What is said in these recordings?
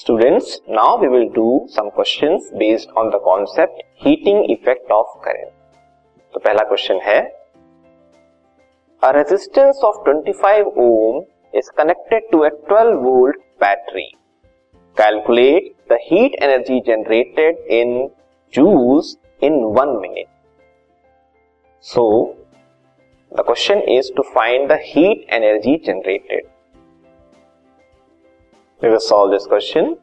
Students now we will do some questions based on the concept heating effect of current तो पहला question है a resistance of 25 ohm is connected to a 12 volt battery calculate the heat energy generated in joules in one minute so the question is to find the heat energy generated We will solve this question.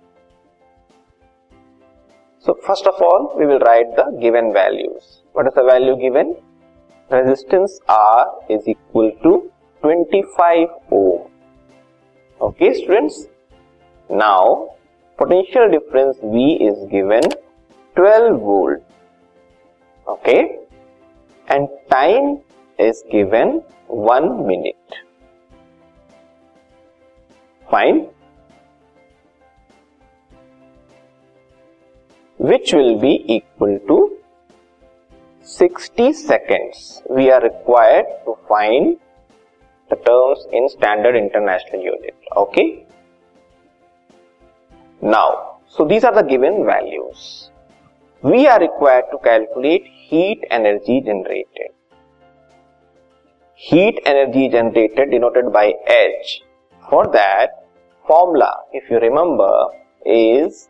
So first of all, we will write the given values. What is the value given? Resistance R is equal to 25 ohm. Okay, students. Now, potential difference V is given 12 volt. Okay, and time is given 1 minute. Fine. Which will be equal to 60 seconds. We are required to find the terms in standard international unit. Okay. Now, so these are the given values. We are required to calculate heat energy generated. Heat energy generated denoted by H. For that, formula, if you remember, is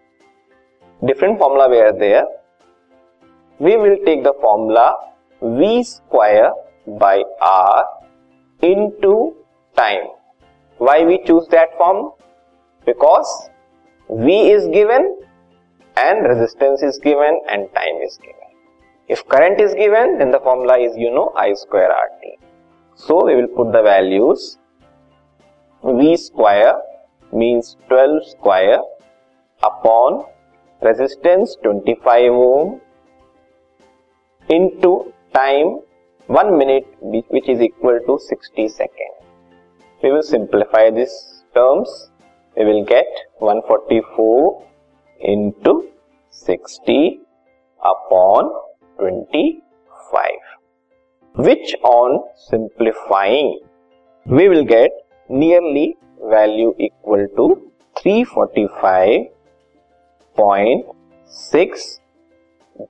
different formula were there. We will take the formula v square by r into time. Why we choose that form? Because v is given and resistance is given and time is given. If current is given then the formula is you know i square rt so we will put the values v square means 12 square upon resistance 25 ohm into time 1 minute which is equal to 60 second. We will simplify these terms. We will get 144 into 60 upon 25 which on simplifying we will get nearly value equal to 345 0.6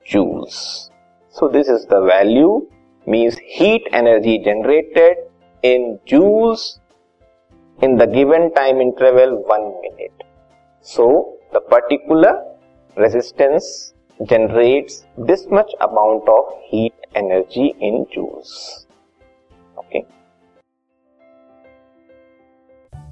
joules. So this is the value means heat energy generated in joules in the given time interval 1 minute. So the particular resistance generates this much amount of heat energy in joules. Okay.